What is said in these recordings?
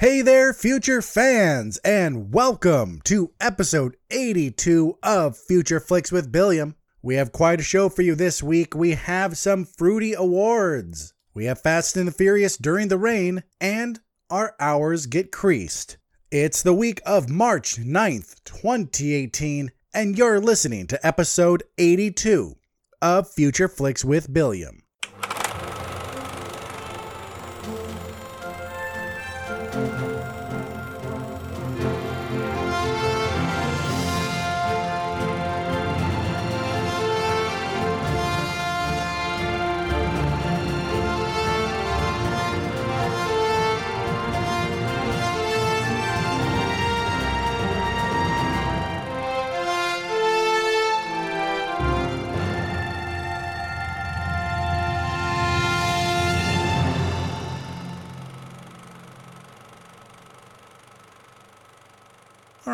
Hey there, future fans, and welcome to episode 82 of Future Flicks with Billiam. We have quite a show for you this week. We have some fruity awards. We have Fast and the Furious during the rain, and our hours get creased. It's the week of March 9th, 2018, and you're listening to episode 82 of Future Flicks with Billiam.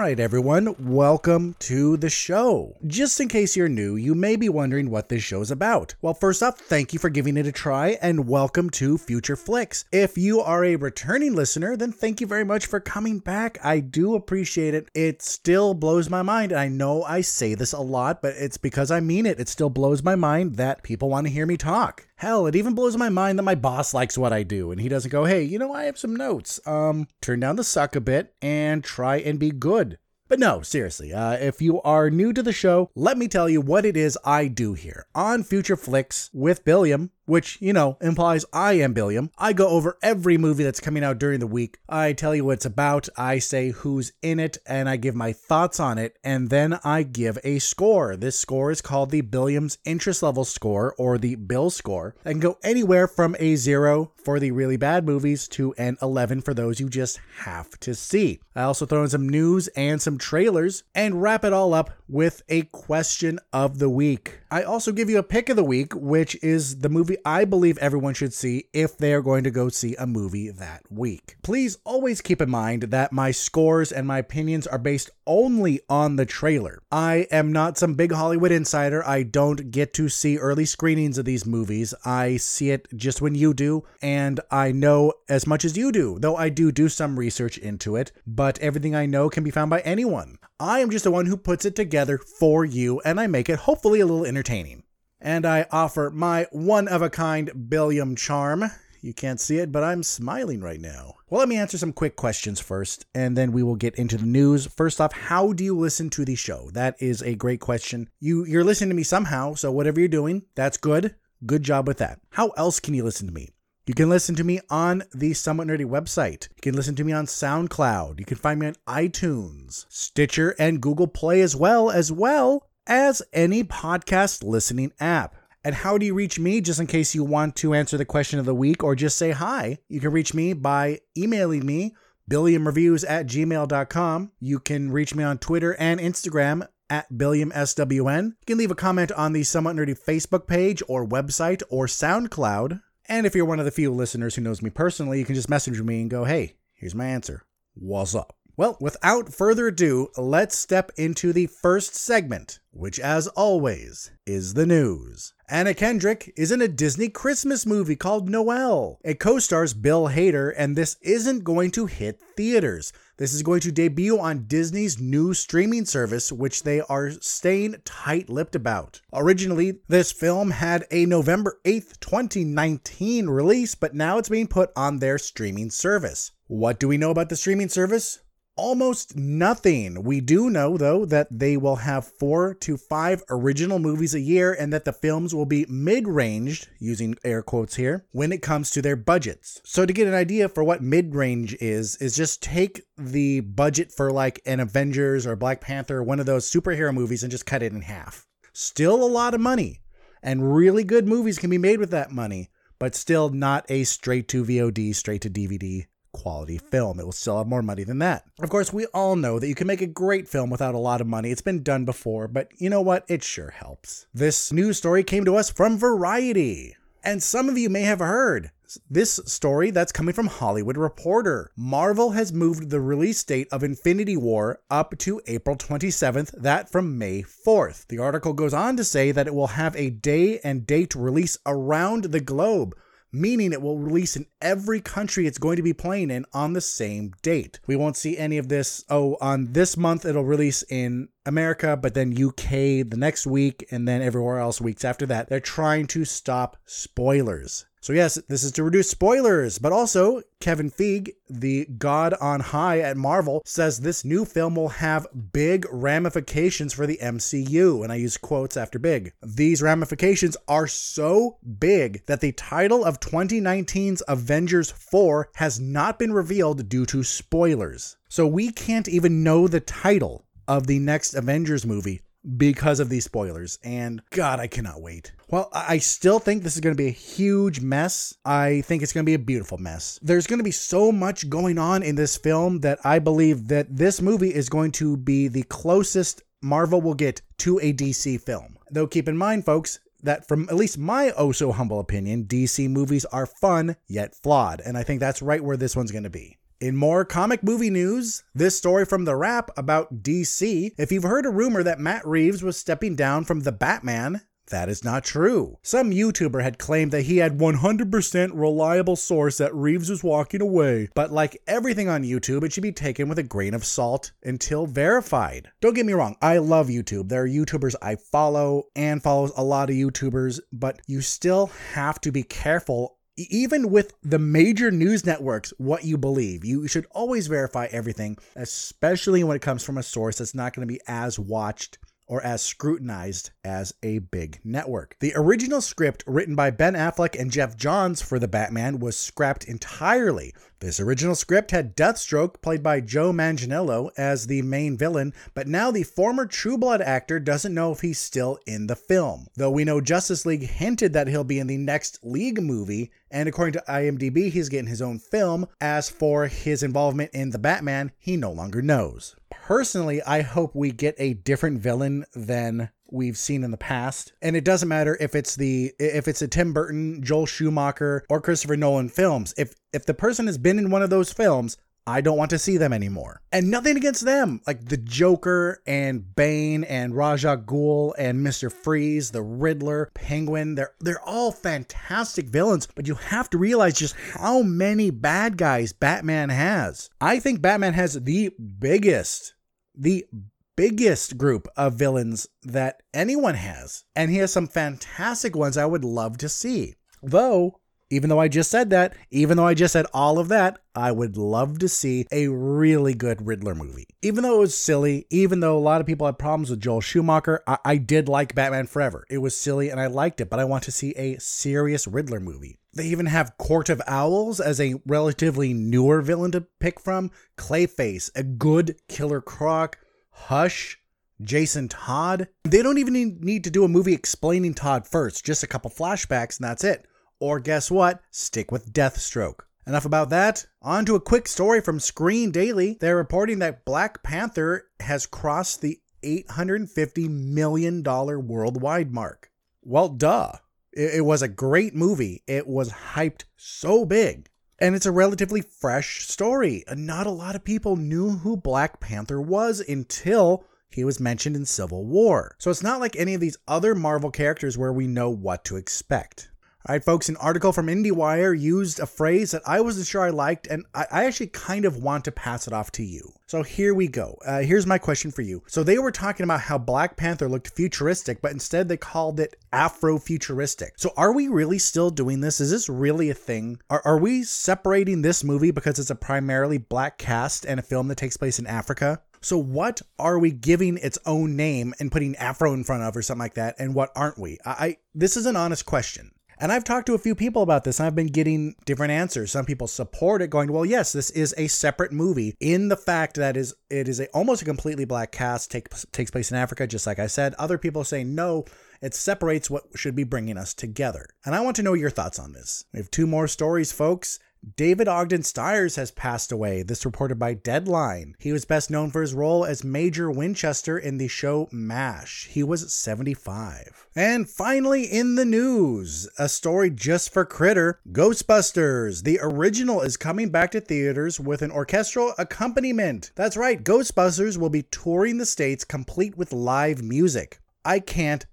Right, everyone, welcome to the show. Just in case you're new, you may be wondering what this show is about. Well, first off, thank you for giving it a try and welcome to Future Flicks. If you are a returning listener, then thank you very much for coming back. I do appreciate it. It still blows my mind. I know I say this a lot, but it's because I mean it. It still blows my mind that people want to hear me talk. Hell, it even blows my mind that my boss likes what I do and he doesn't go, "Hey, you know, I have some notes. Um, turn down the suck a bit and try and be good." But no, seriously, uh, if you are new to the show, let me tell you what it is I do here on Future Flicks with Billiam which, you know, implies I am Billiam. I go over every movie that's coming out during the week. I tell you what it's about, I say who's in it, and I give my thoughts on it, and then I give a score. This score is called the Billiam's Interest Level Score, or the Bill Score, and go anywhere from a zero for the really bad movies to an 11 for those you just have to see. I also throw in some news and some trailers, and wrap it all up with a question of the week. I also give you a pick of the week, which is the movie I believe everyone should see if they are going to go see a movie that week. Please always keep in mind that my scores and my opinions are based only on the trailer. I am not some big Hollywood insider. I don't get to see early screenings of these movies. I see it just when you do, and I know as much as you do, though I do do some research into it, but everything I know can be found by anyone. I am just the one who puts it together for you, and I make it hopefully a little entertaining and I offer my one of a kind Billiam charm. You can't see it, but I'm smiling right now. Well, let me answer some quick questions first, and then we will get into the news. First off, how do you listen to the show? That is a great question. You you're listening to me somehow, so whatever you're doing, that's good. Good job with that. How else can you listen to me? You can listen to me on the Somewhat Nerdy website. You can listen to me on SoundCloud. You can find me on iTunes, Stitcher, and Google Play as well, as well as any podcast listening app. And how do you reach me? Just in case you want to answer the question of the week or just say hi, you can reach me by emailing me, billiamreviews at gmail.com. You can reach me on Twitter and Instagram at BilliamSWN. You can leave a comment on the Somewhat Nerdy Facebook page or website or SoundCloud. And if you're one of the few listeners who knows me personally, you can just message me and go, hey, here's my answer. What's up? Well, without further ado, let's step into the first segment, which, as always, is the news. Anna Kendrick is in a Disney Christmas movie called Noelle. It co stars Bill Hader, and this isn't going to hit theaters. This is going to debut on Disney's new streaming service, which they are staying tight lipped about. Originally, this film had a November 8th, 2019 release, but now it's being put on their streaming service. What do we know about the streaming service? Almost nothing. We do know, though, that they will have four to five original movies a year and that the films will be mid ranged, using air quotes here, when it comes to their budgets. So, to get an idea for what mid range is, is just take the budget for like an Avengers or Black Panther, one of those superhero movies, and just cut it in half. Still a lot of money, and really good movies can be made with that money. But still not a straight to VOD, straight to DVD quality film. It will still have more money than that. Of course, we all know that you can make a great film without a lot of money. It's been done before, but you know what? It sure helps. This news story came to us from Variety. And some of you may have heard this story that's coming from Hollywood Reporter. Marvel has moved the release date of Infinity War up to April 27th, that from May 4th. The article goes on to say that it will have a day and date release around the globe, meaning it will release in every country it's going to be playing in on the same date. We won't see any of this, oh, on this month it'll release in America, but then UK the next week, and then everywhere else weeks after that. They're trying to stop spoilers. So, yes, this is to reduce spoilers, but also Kevin Feige, the god on high at Marvel, says this new film will have big ramifications for the MCU, and I use quotes after big. These ramifications are so big that the title of 2019's Avengers 4 has not been revealed due to spoilers. So, we can't even know the title of the next Avengers movie because of these spoilers. And God, I cannot wait. Well, I still think this is going to be a huge mess. I think it's going to be a beautiful mess. There's going to be so much going on in this film that I believe that this movie is going to be the closest Marvel will get to a DC film. Though keep in mind, folks, that from at least my oh so humble opinion, DC movies are fun yet flawed. And I think that's right where this one's going to be. In more comic movie news, this story from The Wrap about DC. If you've heard a rumor that Matt Reeves was stepping down from The Batman, that is not true. Some YouTuber had claimed that he had 100% reliable source that Reeves was walking away, but like everything on YouTube, it should be taken with a grain of salt until verified. Don't get me wrong, I love YouTube. There are YouTubers I follow and follows a lot of YouTubers, but you still have to be careful even with the major news networks, what you believe. You should always verify everything, especially when it comes from a source that's not going to be as watched or as scrutinized as a big network. The original script written by Ben Affleck and Geoff Johns for The Batman was scrapped entirely this original script had Deathstroke, played by Joe Manganiello, as the main villain, but now the former True Blood actor doesn't know if he's still in the film. Though we know Justice League hinted that he'll be in the next League movie, and according to IMDb, he's getting his own film. As for his involvement in The Batman, he no longer knows. Personally, I hope we get a different villain than we've seen in the past. And it doesn't matter if it's the if it's a Tim Burton, Joel Schumacher, or Christopher Nolan films. If if the person has been in one of those films, I don't want to see them anymore. And nothing against them. Like the Joker and Bane and Ra's al Ghul and Mr. Freeze, the Riddler, Penguin, they're they're all fantastic villains, but you have to realize just how many bad guys Batman has. I think Batman has the biggest the biggest group of villains that anyone has. And he has some fantastic ones I would love to see. Though, even though I just said that, even though I just said all of that, I would love to see a really good Riddler movie. Even though it was silly, even though a lot of people had problems with Joel Schumacher, I, I did like Batman Forever. It was silly and I liked it, but I want to see a serious Riddler movie. They even have Court of Owls as a relatively newer villain to pick from, Clayface, a good Killer Croc, Hush, Jason Todd. They don't even need to do a movie explaining Todd first, just a couple flashbacks and that's it. Or guess what? Stick with Deathstroke. Enough about that. On to a quick story from Screen Daily. They're reporting that Black Panther has crossed the $850 million worldwide mark. Well, duh. It was a great movie. It was hyped so big. And it's a relatively fresh story. Not a lot of people knew who Black Panther was until he was mentioned in Civil War. So it's not like any of these other Marvel characters where we know what to expect. All right, folks, an article from IndieWire used a phrase that I wasn't sure I liked, and I, I actually kind of want to pass it off to you. So here we go. Uh, here's my question for you. So they were talking about how Black Panther looked futuristic, but instead they called it Afro-futuristic. So are we really still doing this? Is this really a thing? Are, are we separating this movie because it's a primarily black cast and a film that takes place in Africa? So what are we giving its own name and putting Afro in front of or something like that, and what aren't we? I, I this is an honest question. And I've talked to a few people about this and I've been getting different answers. Some people support it going, "Well, yes, this is a separate movie in the fact that is it is a almost a completely black cast take, takes place in Africa just like I said." Other people say, "No, it separates what should be bringing us together." And I want to know your thoughts on this. We have two more stories, folks. David Ogden Stiers has passed away. This reported by Deadline. He was best known for his role as Major Winchester in the show MASH. He was 75. And finally, in the news, a story just for Critter Ghostbusters. The original is coming back to theaters with an orchestral accompaniment. That's right, Ghostbusters will be touring the States complete with live music. I can't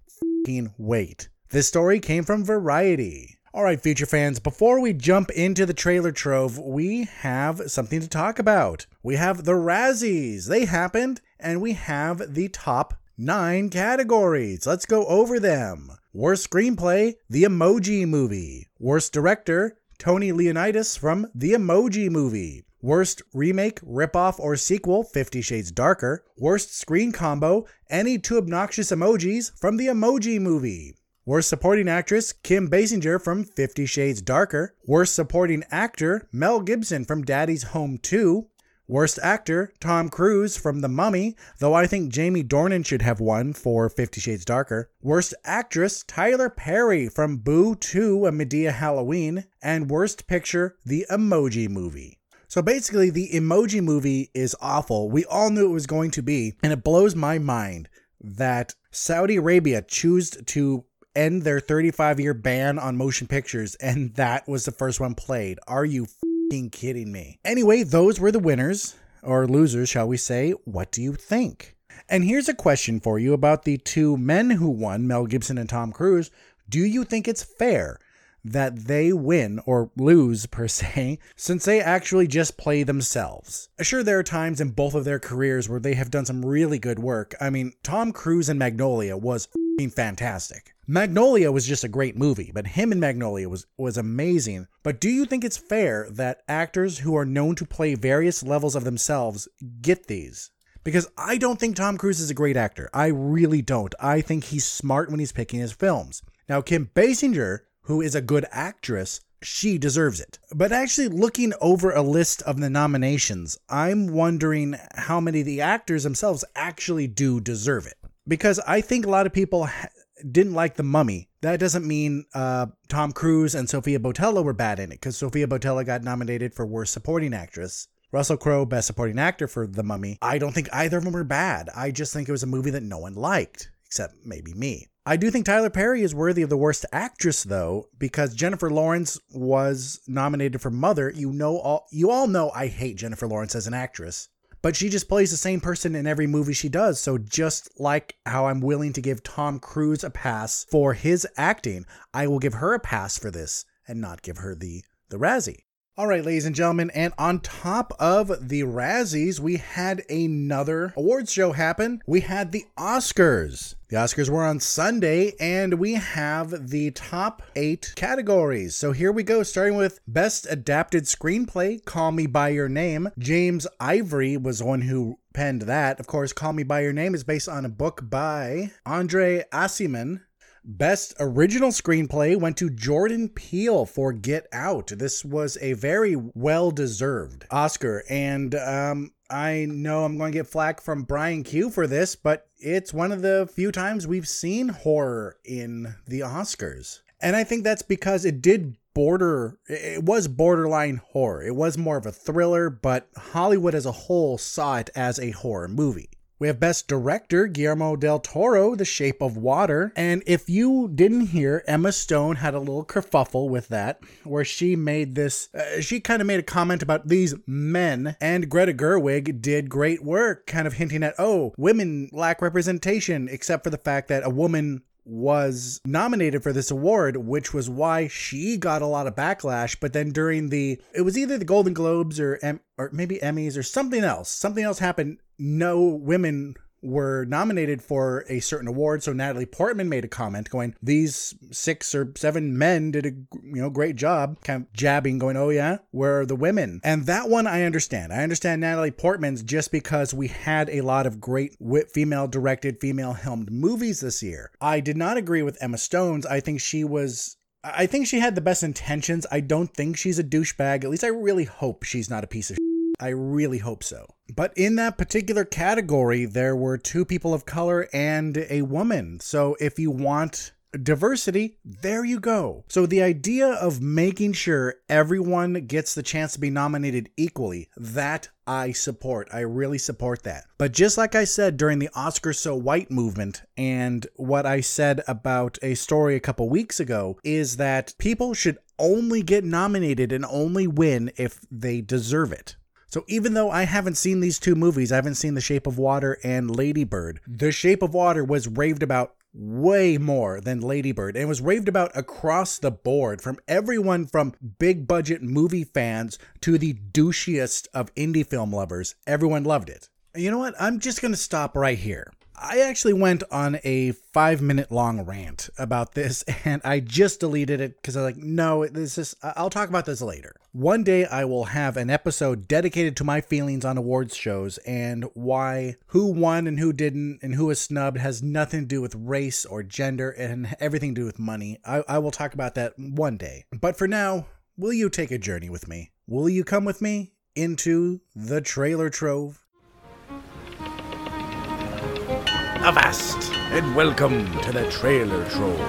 wait. This story came from Variety. All right, future fans, before we jump into the trailer trove, we have something to talk about. We have the Razzies. They happened, and we have the top nine categories. Let's go over them. Worst screenplay, The Emoji Movie. Worst director, Tony Leondis from The Emoji Movie. Worst remake, ripoff, or sequel, Fifty Shades Darker. Worst screen combo, any two obnoxious emojis from The Emoji Movie. Worst supporting actress, Kim Basinger from Fifty Shades Darker. Worst supporting actor, Mel Gibson from Daddy's Home 2. Worst actor, Tom Cruise from The Mummy, though I think Jamie Dornan should have won for Fifty Shades Darker. Worst actress, Tyler Perry from Boo 2, A Madea Halloween. And worst picture, The Emoji Movie. So basically, the Emoji Movie is awful. We all knew it was going to be, and it blows my mind that Saudi Arabia chose to end their 35 year ban on motion pictures, and that was the first one played. Are you kidding me? Anyway, those were the winners, or losers, shall we say. What do you think? And here's a question for you about the two men who won, Mel Gibson and Tom Cruise. Do you think it's fair that they win or lose per se, since they actually just play themselves. Sure, there are times in both of their careers where they have done some really good work. I mean, Tom Cruise in Magnolia was fantastic. Magnolia was just a great movie, but him in Magnolia was was amazing. But do you think it's fair that actors who are known to play various levels of themselves get these? Because I don't think Tom Cruise is a great actor. I really don't. I think he's smart when he's picking his films. Now, Kim Basinger who is a good actress, she deserves it. But actually, looking over a list of the nominations, I'm wondering how many of the actors themselves actually do deserve it. Because I think a lot of people didn't like The Mummy. That doesn't mean uh, Tom Cruise and Sofia Boutella were bad in it, because Sofia Boutella got nominated for Worst Supporting Actress. Russell Crowe, Best Supporting Actor for The Mummy. I don't think either of them were bad. I just think it was a movie that no one liked, except maybe me. I do think Tyler Perry is worthy of the worst actress though, because Jennifer Lawrence was nominated for Mother. You know all you all know I hate Jennifer Lawrence as an actress. But she just plays the same person in every movie she does. So just like how I'm willing to give Tom Cruise a pass for his acting, I will give her a pass for this and not give her the the Razzie. All right, ladies and gentlemen, and on top of the Razzies, we had another awards show happen. We had the Oscars. The Oscars were on Sunday, and we have the top eight categories. So here we go, starting with Best Adapted Screenplay, Call Me By Your Name. James Ivory was the one who penned that. Of course, Call Me By Your Name is based on a book by Andre Aciman, Best original screenplay went to Jordan Peele for Get Out. This was a very well deserved Oscar. And um, I know I'm going to get flack from Brian Q for this, but it's one of the few times we've seen horror in the Oscars. And I think that's because it did border it was borderline horror. It was more of a thriller, but Hollywood as a whole saw it as a horror movie. We have Best Director, Guillermo del Toro, The Shape of Water. And if you didn't hear, Emma Stone had a little kerfuffle with that, where she made this, uh, she kind of made a comment about these men, and Greta Gerwig did great work, kind of hinting at, oh, women lack representation, except for the fact that a woman was nominated for this award, which was why she got a lot of backlash. But then during the, it was either the Golden Globes or or maybe Emmys or something else. Something else happened. No women were nominated for a certain award. So Natalie Portman made a comment going, "These six or seven men did a you know great job," kind of jabbing, going, "Oh yeah, where are the women?" And that one I understand. I understand Natalie Portman's just because we had a lot of great female directed, female helmed movies this year. I did not agree with Emma Stone's. I think she was I think she had the best intentions. I don't think she's a douchebag. At least I really hope she's not a piece of shit. I really hope so. But in that particular category, there were two people of color and a woman. So if you want diversity, there you go. So the idea of making sure everyone gets the chance to be nominated equally, that I support. I really support that. But just like I said during the Oscar So White movement and what I said about a story a couple weeks ago is that people should only get nominated and only win if they deserve it. So even though I haven't seen these two movies, I haven't seen The Shape of Water and Lady Bird. The Shape of Water was raved about way more than Ladybird and was raved about across the board from everyone from big budget movie fans to the douchiest of indie film lovers. Everyone loved it. You know what? I'm just going to stop right here. I actually went on a five minute long rant about this and I just deleted it because I was like, no, this is, I'll talk about this later. One day I will have an episode dedicated to my feelings on awards shows and why who won and who didn't and who was snubbed has nothing to do with race or gender and everything to do with money. I, I will talk about that one day. But for now, will you take a journey with me? Will you come with me into the trailer trove? Avast and welcome to the Trailer Troll.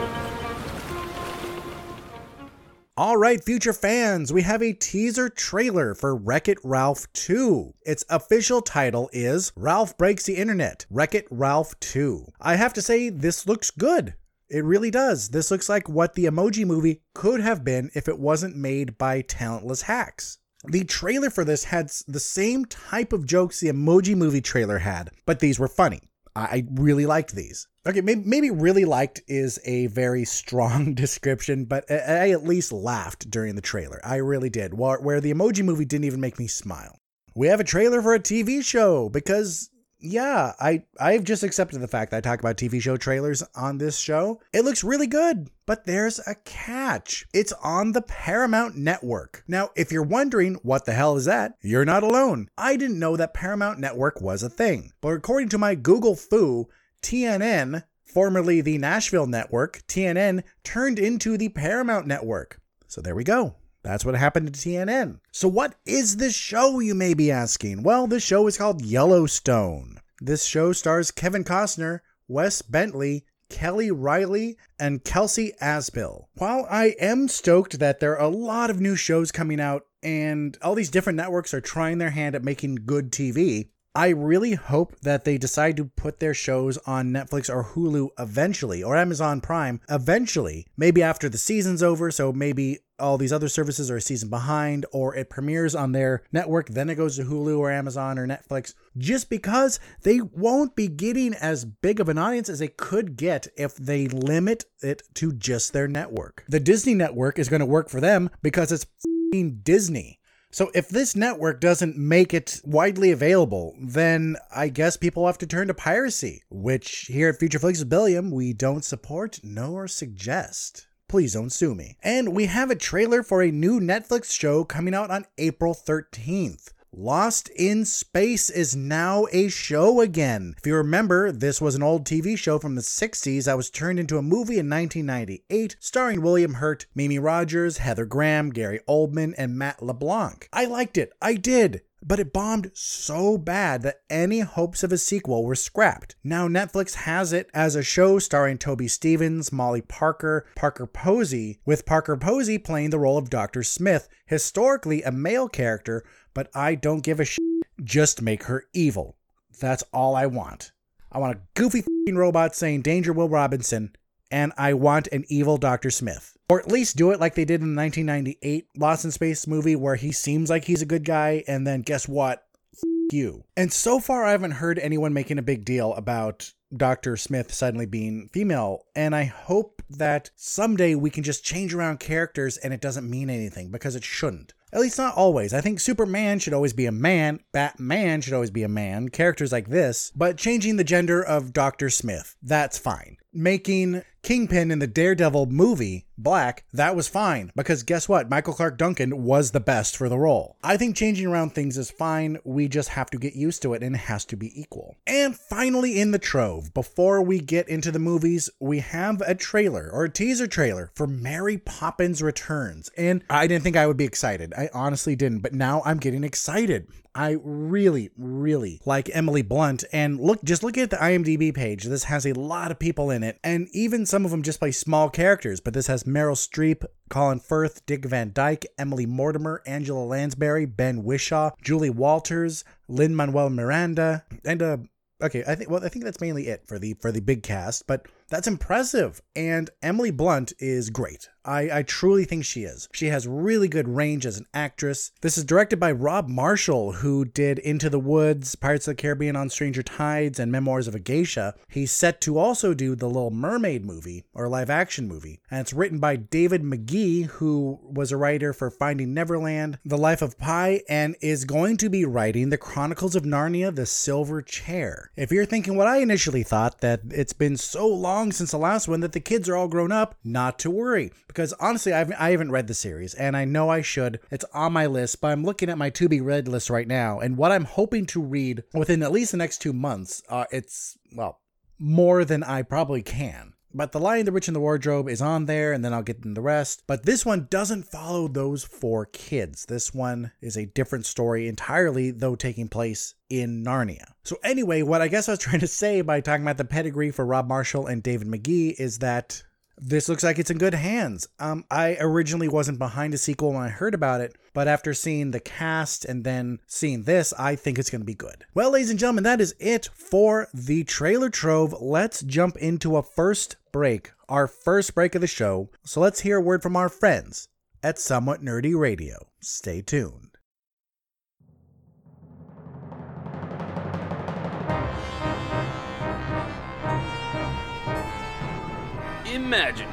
All right, future fans, we have a teaser trailer for Wreck It Ralph 2. Its official title is Ralph Breaks the Internet Wreck It Ralph 2. I have to say, this looks good. It really does. This looks like what the emoji movie could have been if it wasn't made by talentless hacks. The trailer for this had the same type of jokes the emoji movie trailer had, but these were funny. I really liked these. Okay, maybe, really liked is a very strong description, but I at least laughed during the trailer. I really did. Where the emoji movie didn't even make me smile. We have a trailer for a TV show because yeah, I I've just accepted the fact that I talk about TV show trailers on this show. It looks really good, but there's a catch. It's on the Paramount Network. Now, if you're wondering what the hell is that, you're not alone. I didn't know that Paramount Network was a thing. But according to my Google Foo, TNN, formerly the Nashville Network, TNN turned into the Paramount Network. So there we go. That's what happened to TNN. So, what is this show, you may be asking? Well, this show is called Yellowstone. This show stars Kevin Costner, Wes Bentley, Kelly Reilly, and Kelsey Asbill. While I am stoked that there are a lot of new shows coming out and all these different networks are trying their hand at making good TV, I really hope that they decide to put their shows on Netflix or Hulu eventually, or Amazon Prime eventually, maybe after the season's over. So maybe all these other services are a season behind, or it premieres on their network, then it goes to Hulu or Amazon or Netflix, just because they won't be getting as big of an audience as they could get if they limit it to just their network. The Disney network is going to work for them because it's Disney. So if this network doesn't make it widely available, then I guess people have to turn to piracy, which here at Future Flicks Billiam we don't support nor suggest. Please don't sue me. And we have a trailer for a new Netflix show coming out on April 13th. Lost in Space is now a show again. If you remember, this was an old TV show from the 60s that was turned into a movie in 1998, starring William Hurt, Mimi Rogers, Heather Graham, Gary Oldman, and Matt LeBlanc. I liked it. I did but it bombed so bad that any hopes of a sequel were scrapped. Now Netflix has it as a show starring Toby Stephens, Molly Parker, Parker Posey, with Parker Posey playing the role of Dr. Smith, historically a male character but I don't give a shit. Just make her evil. That's all I want. I want a goofy robot saying Danger Will Robinson, and I want an evil Dr. Smith. Or at least do it like they did in the 1998 Lost in Space movie where he seems like he's a good guy, and then guess what? F- you. And so far, I haven't heard anyone making a big deal about Dr. Smith suddenly being female. And I hope that someday we can just change around characters and it doesn't mean anything because it shouldn't. At least not always. I think Superman should always be a man, Batman should always be a man, characters like this, but changing the gender of Dr. Smith, that's fine. Making Kingpin in the Daredevil movie black, that was fine because guess what? Michael Clarke Duncan was the best for the role. I think changing around things is fine. We just have to get used to it and it has to be equal. And finally, in the trove, before we get into the movies, we have a trailer or a teaser trailer for Mary Poppins Returns. And I didn't think I would be excited. I honestly didn't, but now I'm getting excited. I really, really like Emily Blunt. And look, just look at the IMDb page. This has a lot of people in it, and even some of them just play small characters. But this has Meryl Streep, Colin Firth, Dick Van Dyke, Emily Mortimer, Angela Lansbury, Ben Whishaw, Julie Walters, Lin Manuel Miranda, and uh, okay, I think well, I think that's mainly it for the for the big cast. But That's impressive. And Emily Blunt is great. I, I truly think she is. She has really good range as an actress. This is directed by Rob Marshall, who did Into the Woods, Pirates of the Caribbean on Stranger Tides, and Memoirs of a Geisha. He's set to also do the Little Mermaid movie, or live action movie. And it's written by David Magee, who was a writer for Finding Neverland, The Life of Pi, and is going to be writing The Chronicles of Narnia, The Silver Chair. If you're thinking what I initially thought, that it's been so long since the last one that the kids are all grown up, not to worry because honestly, I've, I haven't read the series and I know I should. It's on my list, but I'm looking at my to be read list right now. And what I'm hoping to read within at least the next two months, uh, it's, well, more than I probably can. But The Lion, the Witch, and the Wardrobe is on there, and then I'll get into the rest. But this one doesn't follow those four kids. This one is a different story entirely, though taking place in Narnia. So, anyway, what I guess I was trying to say by talking about the pedigree for Rob Marshall and David Magee is that this looks like it's in good hands. Um, I originally wasn't behind a sequel when I heard about it, but after seeing the cast and then seeing this, I think it's going to be good. Well, ladies and gentlemen, that is it for the trailer trove. Let's jump into a first break, our first break of the show. So let's hear a word from our friends at Somewhat Nerdy Radio. Stay tuned. Imagine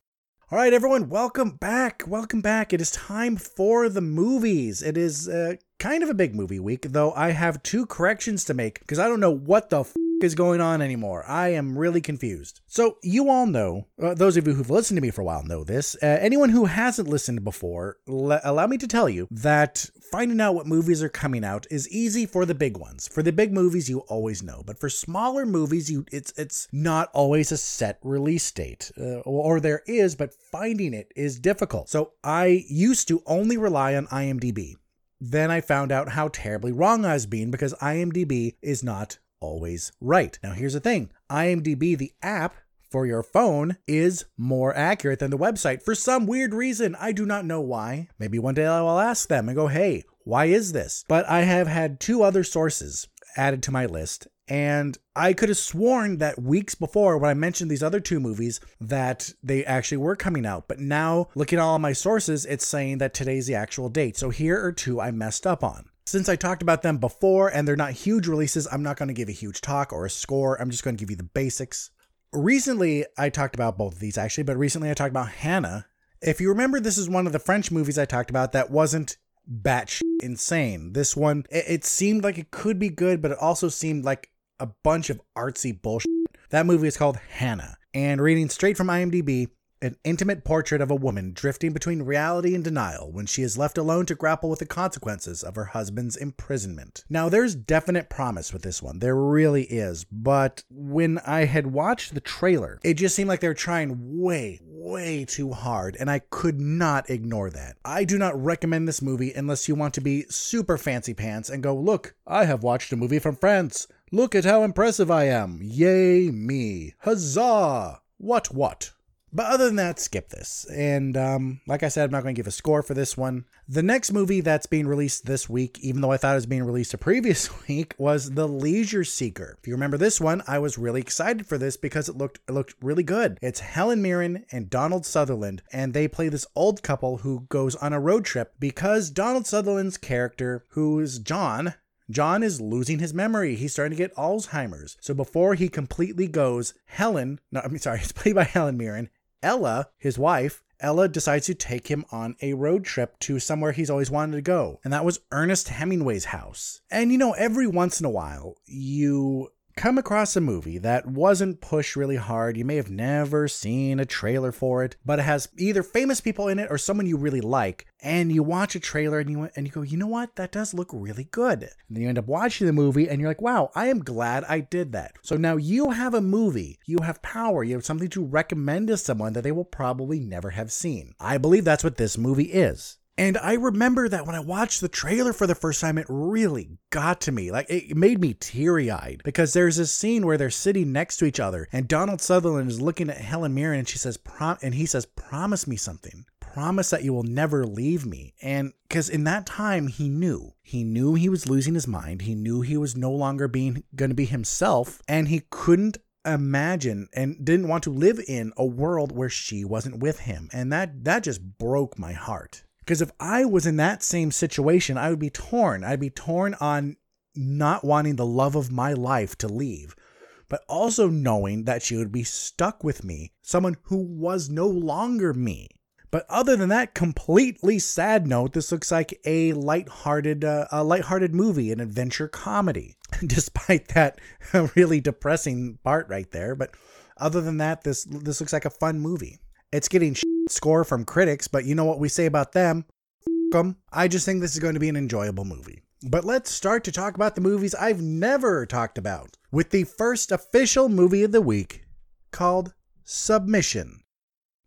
All right, everyone, welcome back. Welcome back. It is time for the movies. It is uh, kind of a big movie week, though I have two corrections to make because I don't know what the f- is going on anymore. I am really confused. So, you all know, uh, those of you who've listened to me for a while know this. Uh, anyone who hasn't listened before, le- allow me to tell you that finding out what movies are coming out is easy for the big ones. For the big movies, you always know, but for smaller movies, you it's it's not always a set release date, uh, or, or there is, but finding it is difficult. So, I used to only rely on IMDb. Then I found out how terribly wrong I was being because IMDb is not always right. Now, here's the thing IMDb, the app for your phone, is more accurate than the website for some weird reason. I do not know why. Maybe one day I will ask them and go, hey, why is this? But I have had two other sources added to my list. And I could have sworn that weeks before, when I mentioned these other two movies, that they actually were coming out. But now, looking at all my sources, it's saying that today's the actual date. So here are two I messed up on. Since I talked about them before and they're not huge releases, I'm not going to give a huge talk or a score. I'm just going to give you the basics. Recently, I talked about both of these actually, but recently I talked about Hannah. If you remember, this is one of the French movies I talked about that wasn't batshit insane. This one, it, it seemed like it could be good, but it also seemed like a bunch of artsy bullshit. That movie is called Hannah. And reading straight from IMDb, an intimate portrait of a woman drifting between reality and denial when she is left alone to grapple with the consequences of her husband's imprisonment. Now, there's definite promise with this one. There really is. But when I had watched the trailer, it just seemed like they were trying way, way too hard, and I could not ignore that. I do not recommend this movie unless you want to be super fancy pants and go, look, I have watched a movie from France. Look at how impressive I am. Yay, me. Huzzah! What, what? But other than that, skip this. And um, like I said, I'm not going to give a score for this one. The next movie that's being released this week, even though I thought it was being released a previous week, was The Leisure Seeker. If you remember this one, I was really excited for this because it looked it looked really good. It's Helen Mirren and Donald Sutherland, and they play this old couple who goes on a road trip because Donald Sutherland's character, who is John, John is losing his memory. He's starting to get Alzheimer's. So before he completely goes, Helen, no, I'm sorry, it's played by Helen Mirren. Ella, his wife, Ella decides to take him on a road trip to somewhere he's always wanted to go, and that was Ernest Hemingway's house. And you know, every once in a while, you come across a movie that wasn't pushed really hard, you may have never seen a trailer for it, but it has either famous people in it or someone you really like, and you watch a trailer and you and you go, you know what, that does look really good. And then you end up watching the movie and you're like, wow, I am glad I did that. So now you have a movie, you have power, you have something to recommend to someone that they will probably never have seen. I believe that's what this movie is. And I remember that when I watched the trailer for the first time, it really got to me. Like, it made me teary eyed because there's this scene where they're sitting next to each other, and Donald Sutherland is looking at Helen Mirren, and she says, Prom- and he says, Promise me something. Promise that you will never leave me. And because in that time, he knew. He knew he was losing his mind. He knew he was no longer being going to be himself, and he couldn't imagine and didn't want to live in a world where she wasn't with him. And that that just broke my heart. Because if I was in that same situation, I would be torn. I'd be torn on not wanting the love of my life to leave, but also knowing that she would be stuck with me, someone who was no longer me. But other than that completely sad note, this looks like a light-hearted, uh, a light-hearted movie, an adventure comedy, despite that really depressing part right there. But other than that, this this looks like a fun movie. It's getting score from critics, but you know what we say about them? them. I just think this is going to be an enjoyable movie. But let's start to talk about the movies I've never talked about with the first official movie of the week called Submission.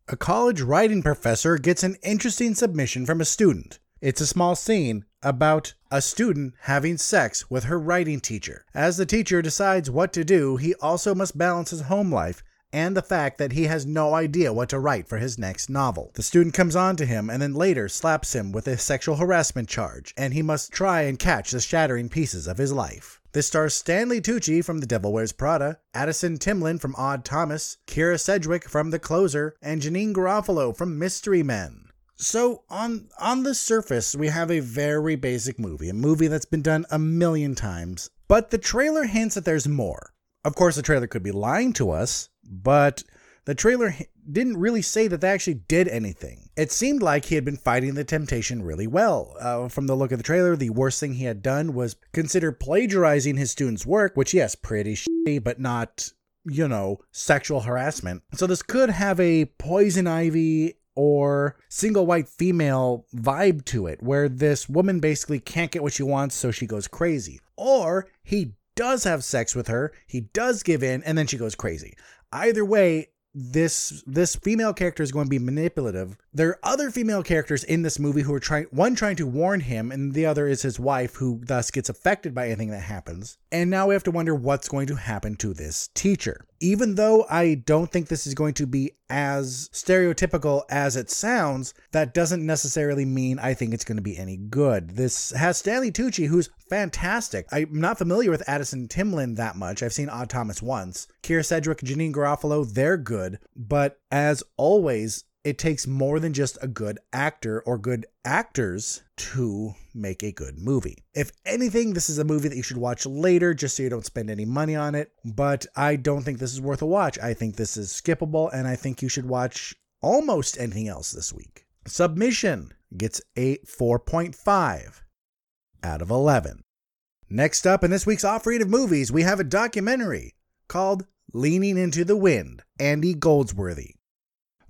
A college writing professor gets an interesting submission from a student. It's a small scene about a student having sex with her writing teacher. As the teacher decides what to do, he also must balance his home life and the fact that he has no idea what to write for his next novel. The student comes on to him and then later slaps him with a sexual harassment charge, and he must try and catch the shattering pieces of his life. This stars Stanley Tucci from The Devil Wears Prada, Addison Timlin from Odd Thomas, Kyra Sedgwick from The Closer, and Janeane Garofalo from Mystery Men. So on on the surface, we have a very basic movie, a movie that's been done a million times, but the trailer hints that there's more. Of course, the trailer could be lying to us, but the trailer didn't really say that they actually did anything. It seemed like he had been fighting the temptation really well. Uh, from the look of the trailer, the worst thing he had done was consider plagiarizing his student's work, which, yes, pretty shitty, but not, you know, sexual harassment. So this could have a poison ivy or single white female vibe to it, where this woman basically can't get what she wants, so she goes crazy. Or he does have sex with her, he does give in, and then she goes crazy. Either way, this this female character is going to be manipulative. There are other female characters in this movie who are trying one trying to warn him and the other is his wife who thus gets affected by anything that happens. And now we have to wonder what's going to happen to this teacher. Even though I don't think this is going to be as stereotypical as it sounds, that doesn't necessarily mean I think it's going to be any good. This has Stanley Tucci, who's fantastic. I'm not familiar with Addison Timlin that much. I've seen Odd Thomas once. Kier Sedgwick, Janeane Garofalo, they're good. But as always, it takes more than just a good actor or good actors to make a good movie. If anything, this is a movie that you should watch later just so you don't spend any money on it. But I don't think this is worth a watch. I think this is skippable, and I think you should watch almost anything else this week. Submission gets a 4.5 out of 11. Next up in this week's Off Read of Movies, we have a documentary called Leaning into the Wind, Andy Goldsworthy.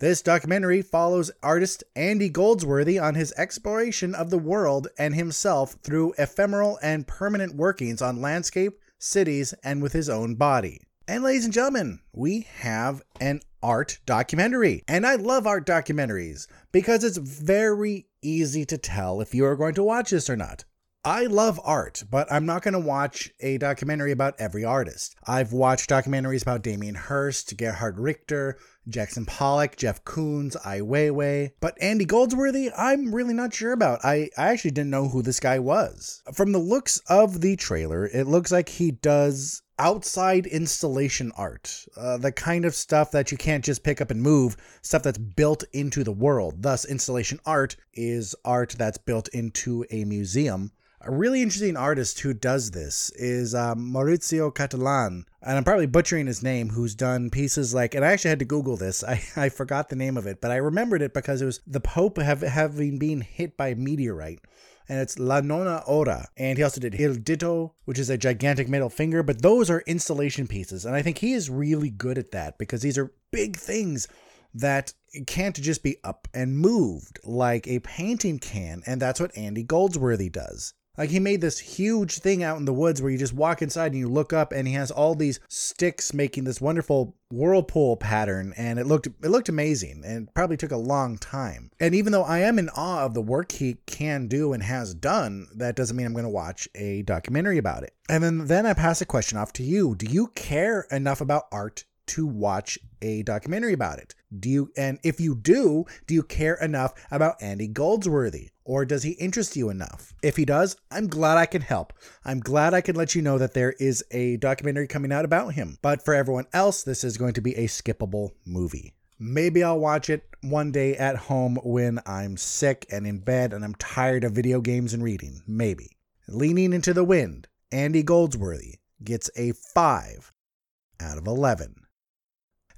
This documentary follows artist Andy Goldsworthy on his exploration of the world and himself through ephemeral and permanent workings on landscape, cities, and with his own body. And ladies and gentlemen, we have an art documentary. And I love art documentaries because it's very easy to tell if you are going to watch this or not. I love art, but I'm not going to watch a documentary about every artist. I've watched documentaries about Damien Hirst, Gerhard Richter, Jackson Pollock, Jeff Koons, Ai Weiwei. But Andy Goldsworthy, I'm really not sure about. I, I actually didn't know who this guy was. From the looks of the trailer, it looks like he does outside installation art, uh, the kind of stuff that you can't just pick up and move, stuff that's built into the world. Thus, installation art is art that's built into a museum. A really interesting artist who does this is um, Maurizio Cattelan, and I'm probably butchering his name, who's done pieces like, and I actually had to Google this. I, I forgot the name of it, but I remembered it because it was the Pope have, having been hit by a meteorite. and it's La Nona Ora. And he also did Il Ditto, which is a gigantic middle finger, but those are installation pieces. And I think he is really good at that because these are big things that can't just be up and moved like a painting can. And that's what Andy Goldsworthy does. Like he made this huge thing out in the woods where you just walk inside and you look up and he has all these sticks making this wonderful whirlpool pattern and it looked it looked amazing and probably took a long time. And even though I am in awe of the work he can do and has done, that doesn't mean I'm going to watch a documentary about it. And then then I pass a question off to you. Do you care enough about art to watch a documentary about it? Do you and if you do, do you care enough about Andy Goldsworthy? Or does he interest you enough? If he does, I'm glad I can help. I'm glad I can let you know that there is a documentary coming out about him. But for everyone else, this is going to be a skippable movie. Maybe I'll watch it one day at home when I'm sick and in bed and I'm tired of video games and reading. Maybe. Leaning into the Wind, Andy Goldsworthy gets a 5 out of 11.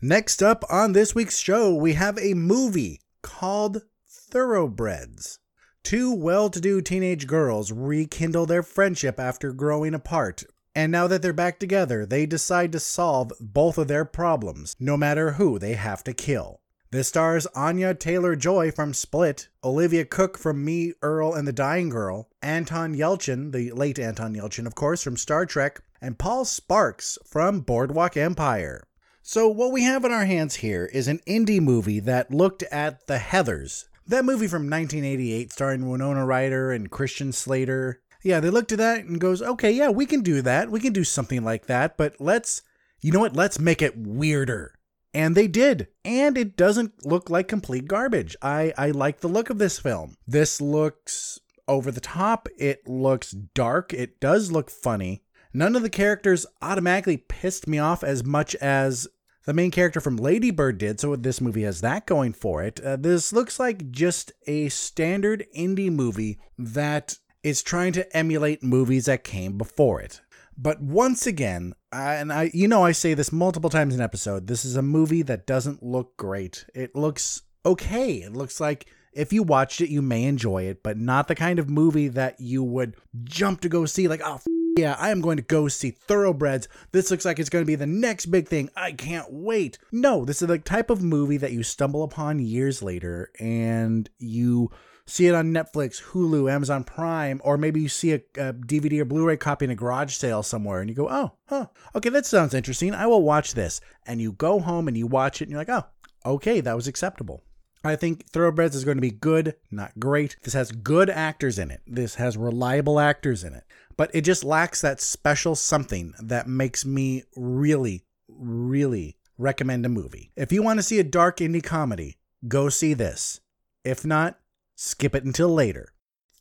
Next up on this week's show, we have a movie called Thoroughbreds. Two well to do teenage girls rekindle their friendship after growing apart, and now that they're back together, they decide to solve both of their problems, no matter who they have to kill. This stars Anya Taylor Joy from Split, Olivia Cooke from Me, Earl, and the Dying Girl, Anton Yelchin, the late Anton Yelchin, of course, from Star Trek, and Paul Sparks from Boardwalk Empire. So, what we have in our hands here is an indie movie that looked at the Heathers. That movie from 1988 starring Winona Ryder and Christian Slater. Yeah, they looked at that and goes, "Okay, yeah, we can do that. We can do something like that, but let's you know what? Let's make it weirder." And they did. And it doesn't look like complete garbage. I I like the look of this film. This looks over the top. It looks dark. It does look funny. None of the characters automatically pissed me off as much as the main character from Lady Bird did, so this movie has that going for it. Uh, this looks like just a standard indie movie that is trying to emulate movies that came before it. But once again, and I, you know, I say this multiple times in episode. This is a movie that doesn't look great. It looks okay. It looks like if you watched it, you may enjoy it, but not the kind of movie that you would jump to go see. Like, oh, yeah, I am going to go see Thoroughbreds. This looks like it's going to be the next big thing. I can't wait. No, this is the type of movie that you stumble upon years later and you see it on Netflix, Hulu, Amazon Prime, or maybe you see a, a, DVD or Blu ray copy in a garage sale somewhere and you go, oh, huh, okay, that sounds interesting. I will watch this. And you go home and you watch it and you're like, oh, okay, that was acceptable. I think Thoroughbreds is going to be good, not great. This has good actors in it. This has reliable actors in it but it just lacks that special something that makes me really, really recommend a movie. If you want to see a dark indie comedy, go see this. If not, skip it until later.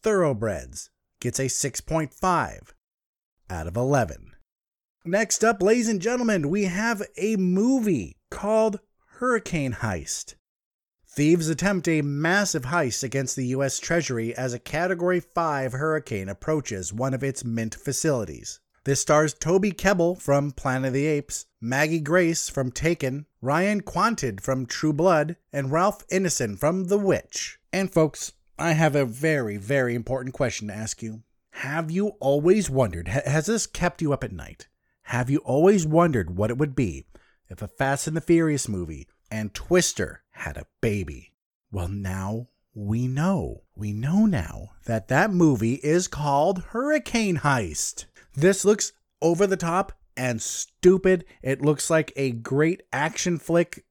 Thoroughbreds gets a 6.5 out of 11. Next up, ladies and gentlemen, we have a movie called Hurricane Heist. Thieves attempt a massive heist against the U.S. Treasury as a Category 5 hurricane approaches one of its mint facilities. This stars Toby Kebbell from Planet of the Apes, Maggie Grace from Taken, Ryan Kwanten from True Blood, and Ralph Ineson from The Witch. And folks, I have a very, very important question to ask you. Have you always wondered, has this kept you up at night? Have you always wondered what it would be if a Fast and the Furious movie and Twister had a baby. Well, now we know. We know now that that movie is called Hurricane Heist. This looks over the top and stupid. It looks like a great action flick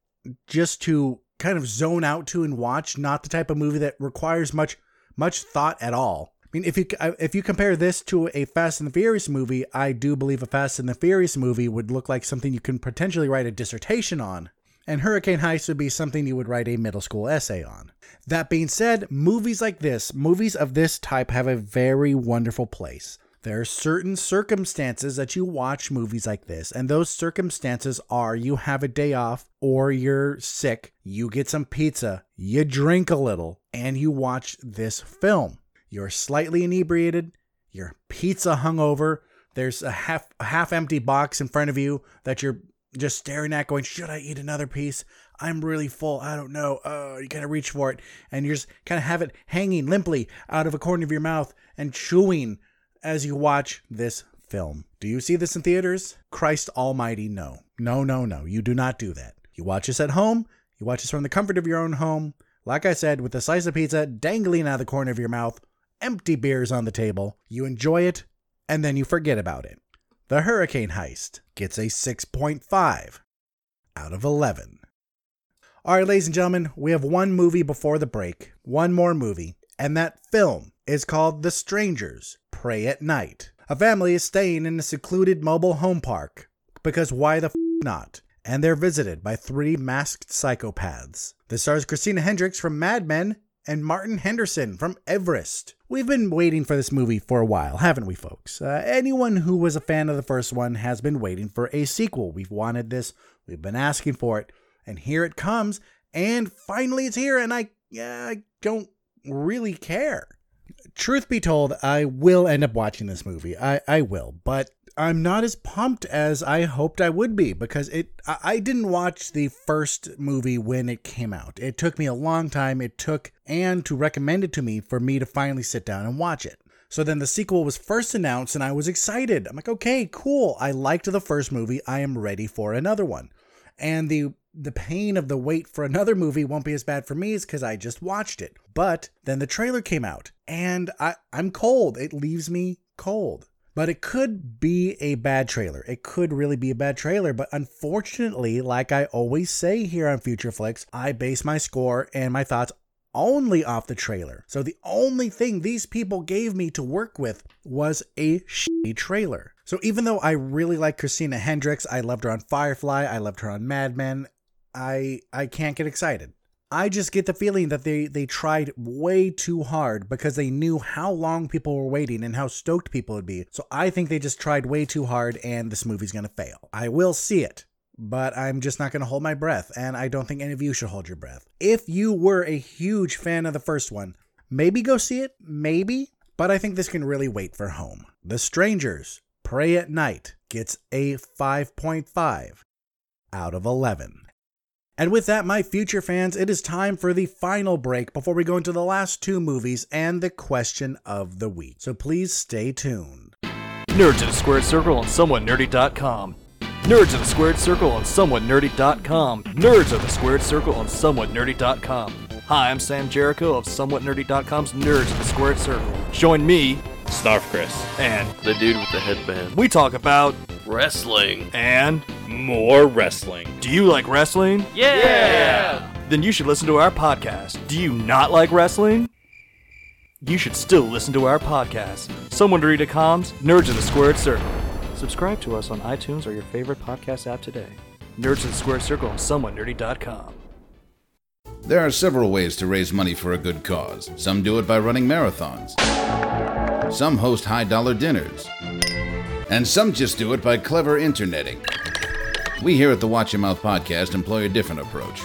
just to kind of zone out to and watch, not the type of movie that requires much much thought at all. I mean, if you uh, if you compare this to a Fast and the Furious movie, I do believe a Fast and the Furious movie would look like something you can potentially write a dissertation on and Hurricane Heist would be something you would write a middle school essay on. That being said, movies like this, movies of this type, have a very wonderful place. There are certain circumstances that you watch movies like this, and those circumstances are you have a day off, or you're sick, you get some pizza, you drink a little, and you watch this film. You're slightly inebriated, your pizza hungover, there's a half a half empty box in front of you that you're just staring at, going, Should I eat another piece? I'm really full. I don't know. Uh, you kind of reach for it and you just kind of have it hanging limply out of a corner of your mouth. and chewing as you watch this film. Do you see this in theaters? Christ Almighty, no. No, no, no. You do not do that. You watch this at home. You watch this from the comfort of your own home. Like I said, with a slice of pizza dangling out of the corner of your mouth, empty beers on the table. You enjoy it, and then you forget about it. The Hurricane Heist gets a 6.5 out of 11. All right, ladies and gentlemen, we have one movie before the break, one more movie, and that film is called The Strangers Prey at Night. A family is staying in a secluded mobile home park because why the f not? And they're visited by three masked psychopaths. This stars Christina Hendricks from Mad Men and Martin Henderson from Everest. We've been waiting for this movie for a while, haven't we, folks? Uh, anyone who was a fan of the first one has been waiting for a sequel. We've wanted this, we've been asking for it, and here it comes. And finally, it's here, and I, uh, I don't really care. Truth be told, I will end up watching this movie. I, I will, but I'm not as pumped as I hoped I would be because it I, didn't watch the first movie when it came out. It took me a long time. It took Anne to recommend it to me for me to finally sit down and watch it. So then the sequel was first announced and I was excited. I'm like, okay, cool. I liked the first movie. I am ready for another one. And the the pain of the wait for another movie won't be as bad for me is because I just watched it. But then the trailer came out and I, I'm cold. It leaves me cold. But it could be a bad trailer. It could really be a bad trailer. But unfortunately, like I always say here on Future Flicks, I base my score and my thoughts only off the trailer. So the only thing these people gave me to work with was a shitty trailer. So even though I really like Christina Hendricks, I loved her on Firefly, I loved her on Mad Men, I I can't get excited. I just get the feeling that they they tried way too hard because they knew how long people were waiting and how stoked people would be. So I think they just tried way too hard and this movie's going to fail. I will see it, but I'm just not going to hold my breath and I don't think any of you should hold your breath. If you were a huge fan of the first one, maybe go see it, maybe, but I think this can really wait for home. The Strangers Prey at Night gets a 5.5 out of 11. And with that, my future fans, it is time for the final break before we go into the last two movies and the question of the week. So please stay tuned. Nerds in a Squared Circle on SomewhatNerdy.com. Nerds in a Squared Circle on SomewhatNerdy.com. Nerds of the Squared Circle on SomewhatNerdy.com. Hi, I'm Sam Jericho of SomewhatNerdy.com's Nerds in the Squared Circle. Join me, Snarf Chris. and The dude with the headband. we talk about Wrestling. and More wrestling. do you like wrestling? Yeah! Then you should listen to our podcast. Do you not like wrestling? You should still listen to our podcast. SomewhatNerdy.com's Nerds in the Squared Circle. Subscribe to us on iTunes or your favorite podcast app today. Nerds in the Squared Circle on SomewhatNerdy.com. There are several ways to raise money for a good cause. Some do it by running marathons. Some host high dollar dinners. And some just do it by clever interneting. We here at the Watch Your Mouth podcast employ a different approach.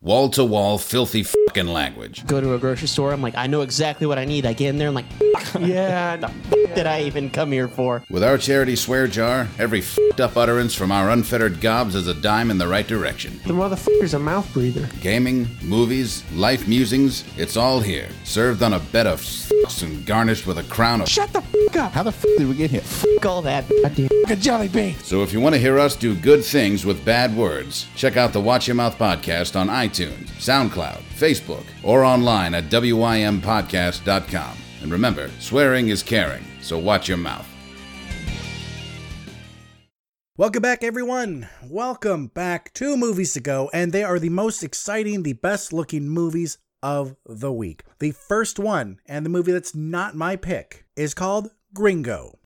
Wall to wall, filthy fucking language. go to a grocery store. I'm like, I know exactly what I need. I get in there. I'm like, yeah, the f- did I even come here for? With our charity swear jar, every fucked up utterance from our unfettered gobs is a dime in the right direction. The motherfucker's a mouth breather. Gaming, movies, life musings, it's all here. Served on a bed of fucks and garnished with a crown of Shut the f up. How the f did we get here? Fuck all that. Goddamn a jelly bean. So if you want to hear us do good things with bad words, check out the Watch Your Mouth podcast on iTunes, SoundCloud, Facebook, or online at wympodcast.com. And remember, swearing is caring, so watch your mouth. Welcome back, everyone. Welcome back. Two movies to go, and they are the most exciting, the best looking movies of the week. The first one, and the movie that's not my pick, is called Gringo.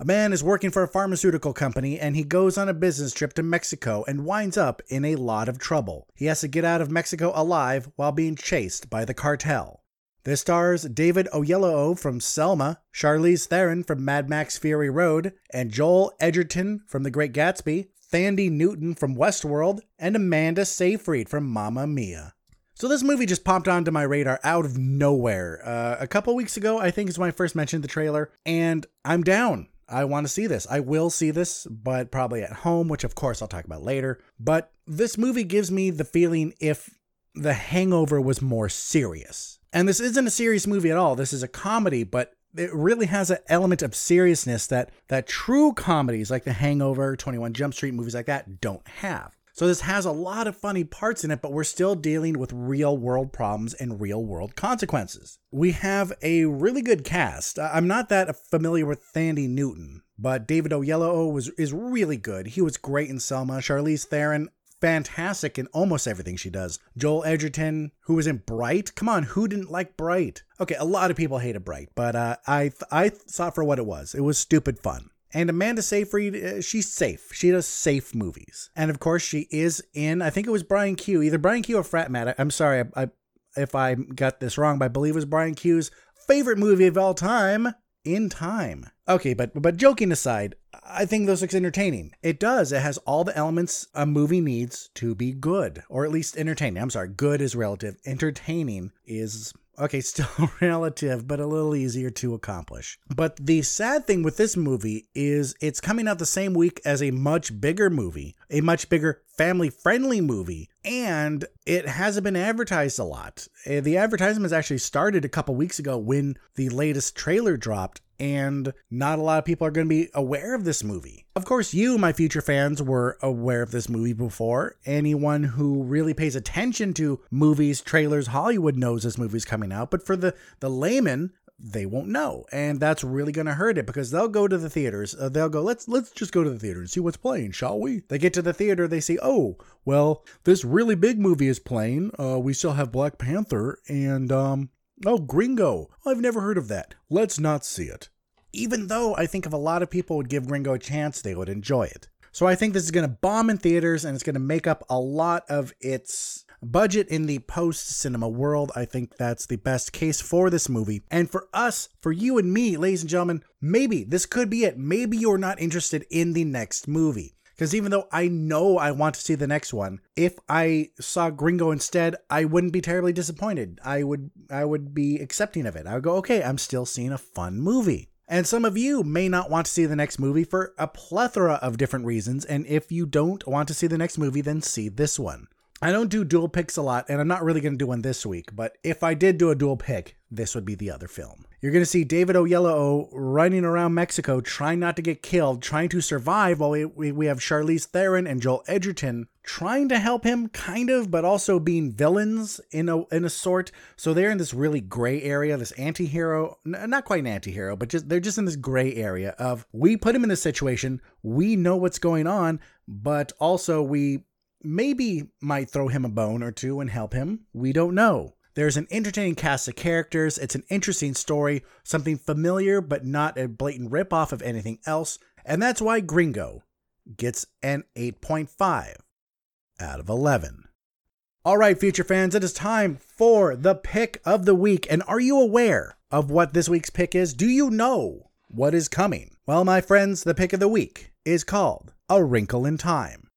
A man is working for a pharmaceutical company and he goes on a business trip to Mexico and winds up in a lot of trouble. He has to get out of Mexico alive while being chased by the cartel. This stars David Oyelowo from Selma, Charlize Theron from Mad Max Fury Road, and Joel Edgerton from The Great Gatsby, Thandie Newton from Westworld, and Amanda Seyfried from Mamma Mia. So this movie just popped onto my radar out of nowhere. Uh, a couple weeks ago, I think is when I first mentioned the trailer, and I'm down. I want to see this. I will see this, but probably at home, which of course I'll talk about later. But this movie gives me the feeling if The Hangover was more serious. And this isn't a serious movie at all. This is a comedy, but it really has an element of seriousness that that true comedies like The Hangover, 21 Jump Street, movies like that don't have. So this has a lot of funny parts in it, but we're still dealing with real world problems and real world consequences. We have a really good cast. I'm not that familiar with Thandie Newton, but David Oyelowo was is really good. He was great in Selma. Charlize Theron fantastic in almost everything she does. Joel Edgerton, who was in Bright. Come on, who didn't like Bright? Okay, a lot of people hated Bright, but uh, I I saw it for what it was. It was stupid fun. And Amanda Seyfried, uh, she's safe. She does safe movies. And of course, she is in, I think it was Brian Q, either Brian Q or Frat Matt. I'm sorry I, I, if I got this wrong, but I believe it was Brian Q's favorite movie of all time, In Time. Okay, but but joking aside, I think this looks entertaining. It does. It has all the elements a movie needs to be good, or at least entertaining. I'm sorry, good is relative. Entertaining is Okay, still relative, but a little easier to accomplish. But the sad thing with this movie is it's coming out the same week as a much bigger movie, a much bigger family friendly movie, and it hasn't been advertised a lot. Uh, the advertisements actually started a couple weeks ago when the latest trailer dropped, and not a lot of people are going to be aware of this movie. Of course, you, my future fans, were aware of this movie before. Anyone who really pays attention to movies, trailers, Hollywood knows this movie's coming out. But for the, the layman, they won't know and that's really going to hurt it because they'll go to the theaters uh, they'll go let's let's just go to the theater and see what's playing shall we they get to the theater they see oh well this really big movie is playing uh, we still have black panther and um oh gringo i've never heard of that let's not see it even though i think if a lot of people would give gringo a chance they would enjoy it so i think this is going to bomb in theaters and it's going to make up a lot of its budget in the post cinema world. I think that's the best case for this movie. And for us, for you and me, ladies and gentlemen, maybe this could be it. Maybe you're not interested in the next movie. Because even though I know I want to see the next one, if I saw Gringo instead, I wouldn't be terribly disappointed. I would I would be accepting of it. I would go, okay, I'm still seeing a fun movie. And some of you may not want to see the next movie for a plethora of different reasons. And if you don't want to see the next movie, then see this one. I don't do dual picks a lot, and I'm not really going to do one this week, but if I did do a dual pick, this would be the other film. You're going to see David Oyelowo running around Mexico trying not to get killed, trying to survive, while we, we, have Charlize Theron and Joel Edgerton trying to help him, kind of, but also being villains in a, in a sort. So they're in this really gray area, this anti hero, not quite an anti hero, but just they're just in this gray area of we put him in this situation, we know what's going on, but also we maybe might throw him a bone or two and help him. We don't know. There's an entertaining cast of characters. It's an interesting story, something familiar but not a blatant ripoff of anything else. And that's why Gringo gets an 8.5 out of 11. All right, future fans, it is time for the pick of the week. And are you aware of what this week's pick is? Do you know what is coming? Well, my friends, the pick of the week is called A Wrinkle in Time.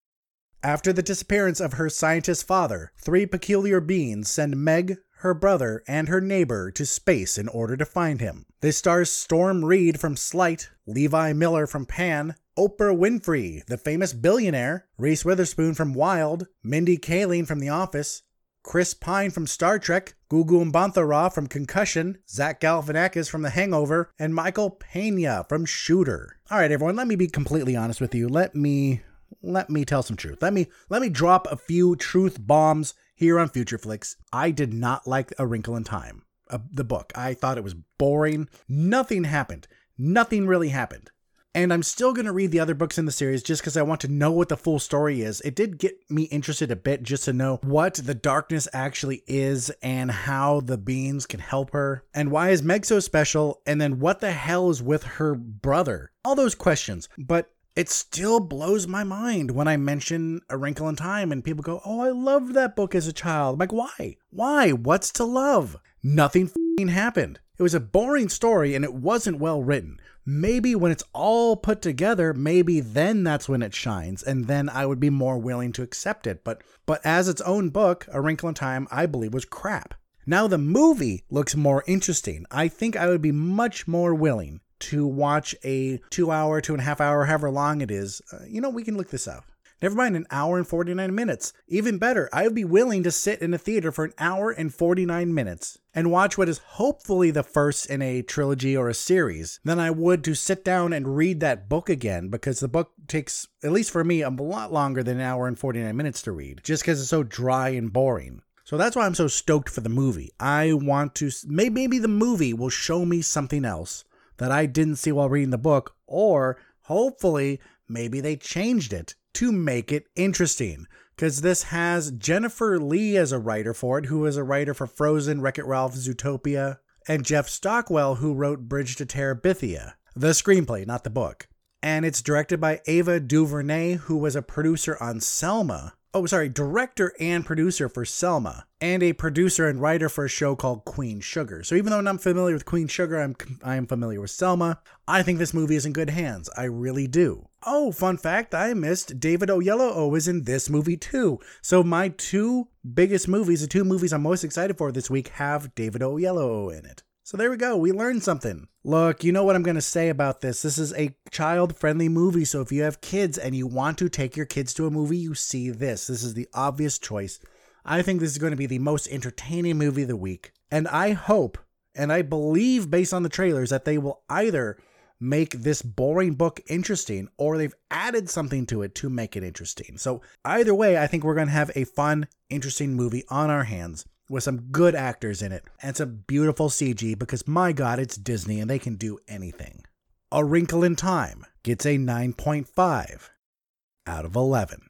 After the disappearance of her scientist father, three peculiar beings send Meg, her brother, and her neighbor to space in order to find him. This stars Storm Reid from Sleight, Levi Miller from Pan, Oprah Winfrey, the famous billionaire, Reese Witherspoon from Wild, Mindy Kaling from The Office, Chris Pine from Star Trek, Gugu Mbatha-Raw from Concussion, Zach Galifianakis from The Hangover, and Michael Pena from Shooter. All right, everyone, let me be completely honest with you. Let me let me tell some truth. Let me let me drop a few truth bombs here on Future Flicks. I did not like A Wrinkle in Time, uh, the book. I thought it was boring. Nothing happened. Nothing really happened. And I'm still going to read the other books in the series just because I want to know what the full story is. It did get me interested a bit just to know what the darkness actually is and how the beings can help her. And why is Meg so special? And then what the hell is with her brother? All those questions. But it still blows my mind when I mention A Wrinkle in Time and people go, Oh, I loved that book as a child. I'm like, why? Why? What's to love? Nothing happened. It was a boring story and it wasn't well written. Maybe when it's all put together, maybe then that's when it shines, and then I would be more willing to accept it. But but as its own book, A Wrinkle in Time, I believe was crap. Now the movie looks more interesting. I think I would be much more willing to watch a two hour, two and a half hour, however long it is, uh, you know, we can look this up. Never mind an hour and 49 minutes. Even better, I would be willing to sit in a theater for an hour and 49 minutes and watch what is hopefully the first in a trilogy or a series than I would to sit down and read that book again because the book takes, at least for me, a lot longer than an hour and 49 minutes to read just because it's so dry and boring. So that's why I'm so stoked for the movie. I want to, maybe, maybe the movie will show me something else that I didn't see while reading the book, or hopefully, maybe they changed it to make it interesting. Because this has Jennifer Lee as a writer for it, who is a writer for Frozen, Wreck It Ralph, Zootopia, and Jeff Stockwell, who wrote Bridge to Terabithia, the screenplay, not the book. And it's directed by Ava DuVernay, who was a producer on Selma, oh, sorry, director and producer for Selma, and a producer and writer for a show called Queen Sugar. So even though I'm not familiar with Queen Sugar, I'm I am familiar with Selma. I think this movie is in good hands. I really do. Oh, fun fact, I missed David Oyelowo is in this movie too. So my two biggest movies, the two movies I'm most excited for this week, have David Oyelowo in it. So there we go. We learned something. Look, you know what I'm going to say about this. This is a child friendly movie. So if you have kids and you want to take your kids to a movie, you see this. This is the obvious choice. I think this is going to be the most entertaining movie of the week. And I hope and I believe based on the trailers that they will either make this boring book interesting or they've added something to it to make it interesting. So either way, I think we're going to have a fun, interesting movie on our hands with some good actors in it and some beautiful CG because my god, it's Disney and they can do anything. A Wrinkle in Time gets a 9.5 out of 11.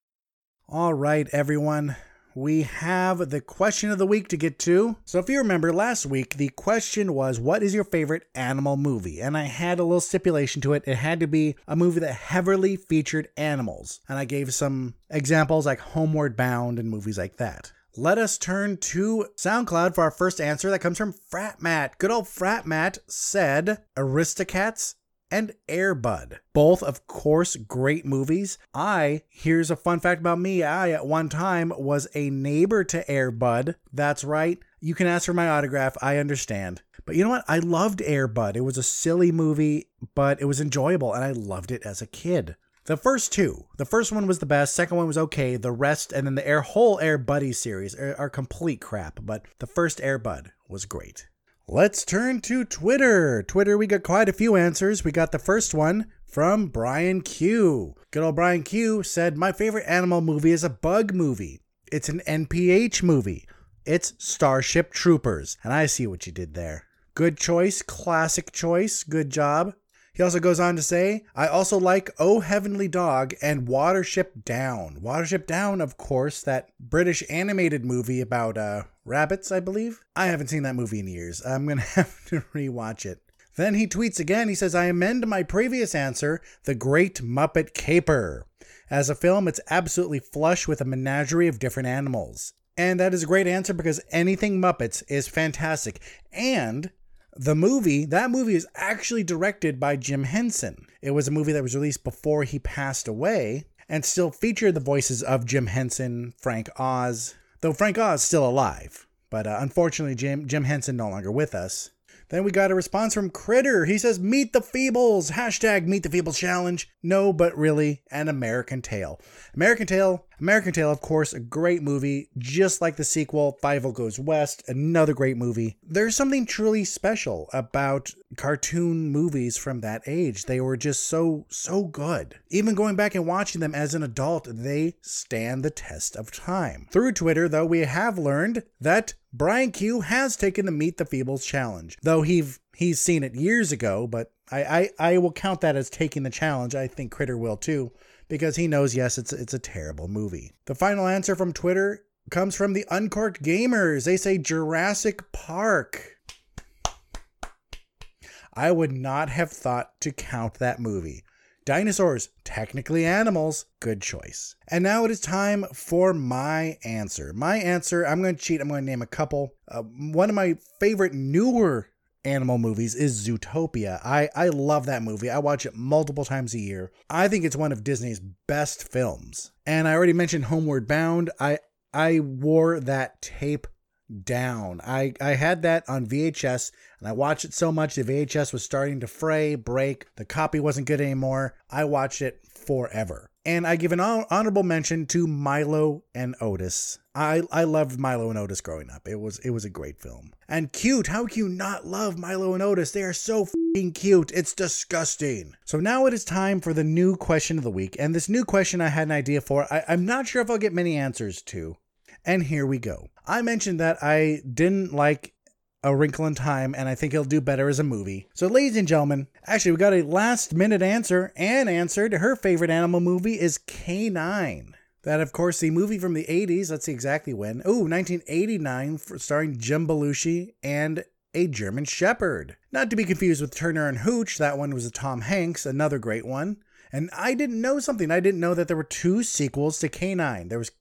All right, everyone. We have the question of the week to get to. So, if you remember last week, the question was, What is your favorite animal movie? And I had a little stipulation to it. It had to be a movie that heavily featured animals. And I gave some examples like Homeward Bound and movies like that let us turn to SoundCloud for our first answer. That comes from Frat Matt. Good old Frat Matt said Aristocats and Airbud. Both, of course, great movies. I, here's a fun fact about me I, at one time, was a neighbor to Airbud. That's right. You can ask for my autograph. I understand. But you know what? I loved Airbud. It was a silly movie, but it was enjoyable, and I loved it as a kid. The first two, the first one was the best, second one was okay. The rest, and then the Air whole Air Buddy series are, are complete crap. But the first Air Bud was great. Let's turn to Twitter. Twitter, we got quite a few answers. We got the first one from Brian Q. Good old Brian Q said, My favorite animal movie is a bug movie. It's an NPH movie. It's Starship Troopers. And I see what you did there. Good choice, classic choice. Good job. He also goes on to say, I also like Oh Heavenly Dog and Watership Down. Watership Down, of course, that British animated movie about uh, rabbits, I believe. I haven't seen that movie in years. I'm going to have to rewatch it. Then he tweets again. He says, I amend my previous answer, The Great Muppet Caper. As a film, it's absolutely flush with a menagerie of different animals. And that is a great answer because anything Muppets is fantastic. And the movie, that movie is actually directed by Jim Henson. It was a movie that was released before he passed away and still featured the voices of Jim Henson, Frank Oz, though Frank Oz is still alive. But uh, unfortunately, Jim, Jim Henson no longer with us. Then we got a response from Critter. He says, Meet the Feebles. Hashtag Meet the Feebles Challenge. No, but really, an American Tail. American Tail, American Tail, of course, a great movie, just like the sequel, Fievel Goes West, another great movie. There's something truly special about cartoon movies from that age. They were just so, so good. Even going back and watching them as an adult, they stand the test of time. Through Twitter, though, we have learned that Brian Q has taken the Meet the Feebles challenge, though he've he's seen it years ago, but I, I, I will count that as taking the challenge. I think Critter will too, because he knows yes, it's it's a terrible movie. The final answer from Twitter comes from the Uncorked Gamers. They say Jurassic Park. I would not have thought to count that movie. Dinosaurs, technically animals, good choice. And now it is time for my answer. My answer, I'm going to cheat, I'm going to name a couple. Uh, one of my favorite newer animal movies is Zootopia. I, I love that movie. I watch it multiple times a year. I think it's one of Disney's best films. And I already mentioned Homeward Bound. I I wore that tape down. I, I had that on VHS and I watched it so much the VHS was starting to fray, break, the copy wasn't good anymore. I watched it forever. And I give an hon- mention to Milo and Otis. I, I loved Milo and Otis growing up. It was it was a great film. And cute. How can you not love Milo and Otis? They are so fing cute. It's disgusting. So now it is time for the new question of the week. And this new question I had an idea for. I, I'm not sure if I'll get many answers to. And here we go. I mentioned that I didn't like A Wrinkle in Time, and I think it'll do better as a movie. So, ladies and gentlemen, actually, we got a last minute answer. Anne answered her favorite animal movie is K9. That, of course, the movie from the 80s. Let's see exactly when. Ooh, 1989, starring Jim Belushi and a German Shepherd. Not to be confused with Turner and Hooch. That one was a Tom Hanks, another great one. And I didn't know something. I didn't know that there were two sequels to K9. There was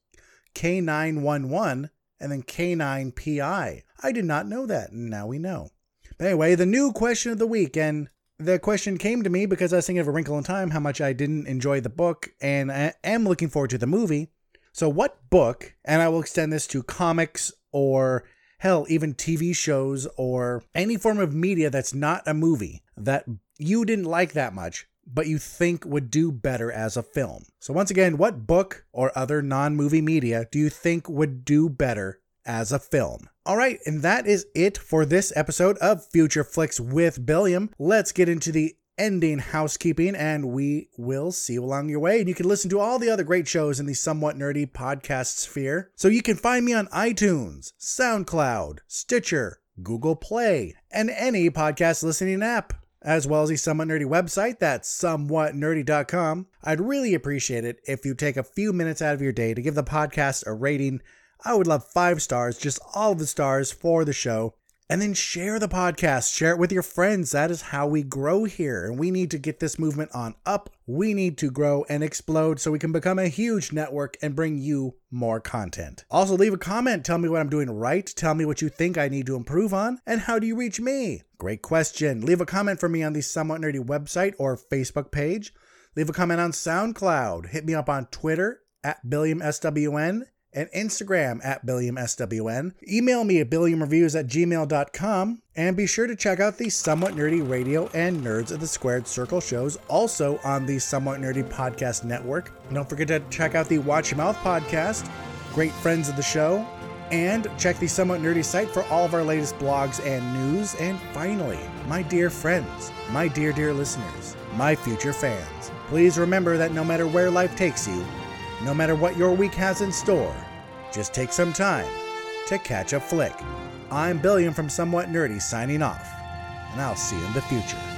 K911 and then K9PI. I did not know that, and now we know. But anyway, the new question of the week, and the question came to me because I was thinking of A Wrinkle in Time, how much I didn't enjoy the book, and I am looking forward to the movie. So, what book, and I will extend this to comics or hell, even TV shows or any form of media that's not a movie that you didn't like that much, but you think would do better as a film. So, once again, what book or other non movie media do you think would do better as a film? All right, and that is it for this episode of Future Flicks with Billiam. Let's get into the ending housekeeping and we will see you along your way. And you can listen to all the other great shows in the somewhat nerdy podcast sphere. So you can find me on iTunes, SoundCloud, Stitcher, Google Play, and any podcast listening app as well as the Somewhat Nerdy website, that's somewhatnerdy.com. I'd really appreciate it if you take a few minutes out of your day to give the podcast a rating. I would love five stars, just all of the stars for the show. And then share the podcast, share it with your friends. That is how we grow here. And we need to get this movement on up. We need to grow and explode so we can become a huge network and bring you more content. Also, leave a comment. Tell me what I'm doing right. Tell me what you think I need to improve on. And how do you reach me? Great question. Leave a comment for me on the Somewhat Nerdy website or Facebook page. Leave a comment on SoundCloud. Hit me up on Twitter at BilliamSWN and Instagram at BilliamSWN. Email me at BilliamReviews at gmail.com. And be sure to check out the Somewhat Nerdy Radio and Nerds of the Squared Circle shows, also on the Somewhat Nerdy Podcast Network. And don't forget to check out the Watch Your Mouth podcast, great friends of the show. And check the Somewhat Nerdy site for all of our latest blogs and news. And finally, my dear friends, my dear, dear listeners, my future fans, please remember that no matter where life takes you, no matter what your week has in store, just take some time to catch a flick. I'm Billiam from Somewhat Nerdy signing off, and I'll see you in the future.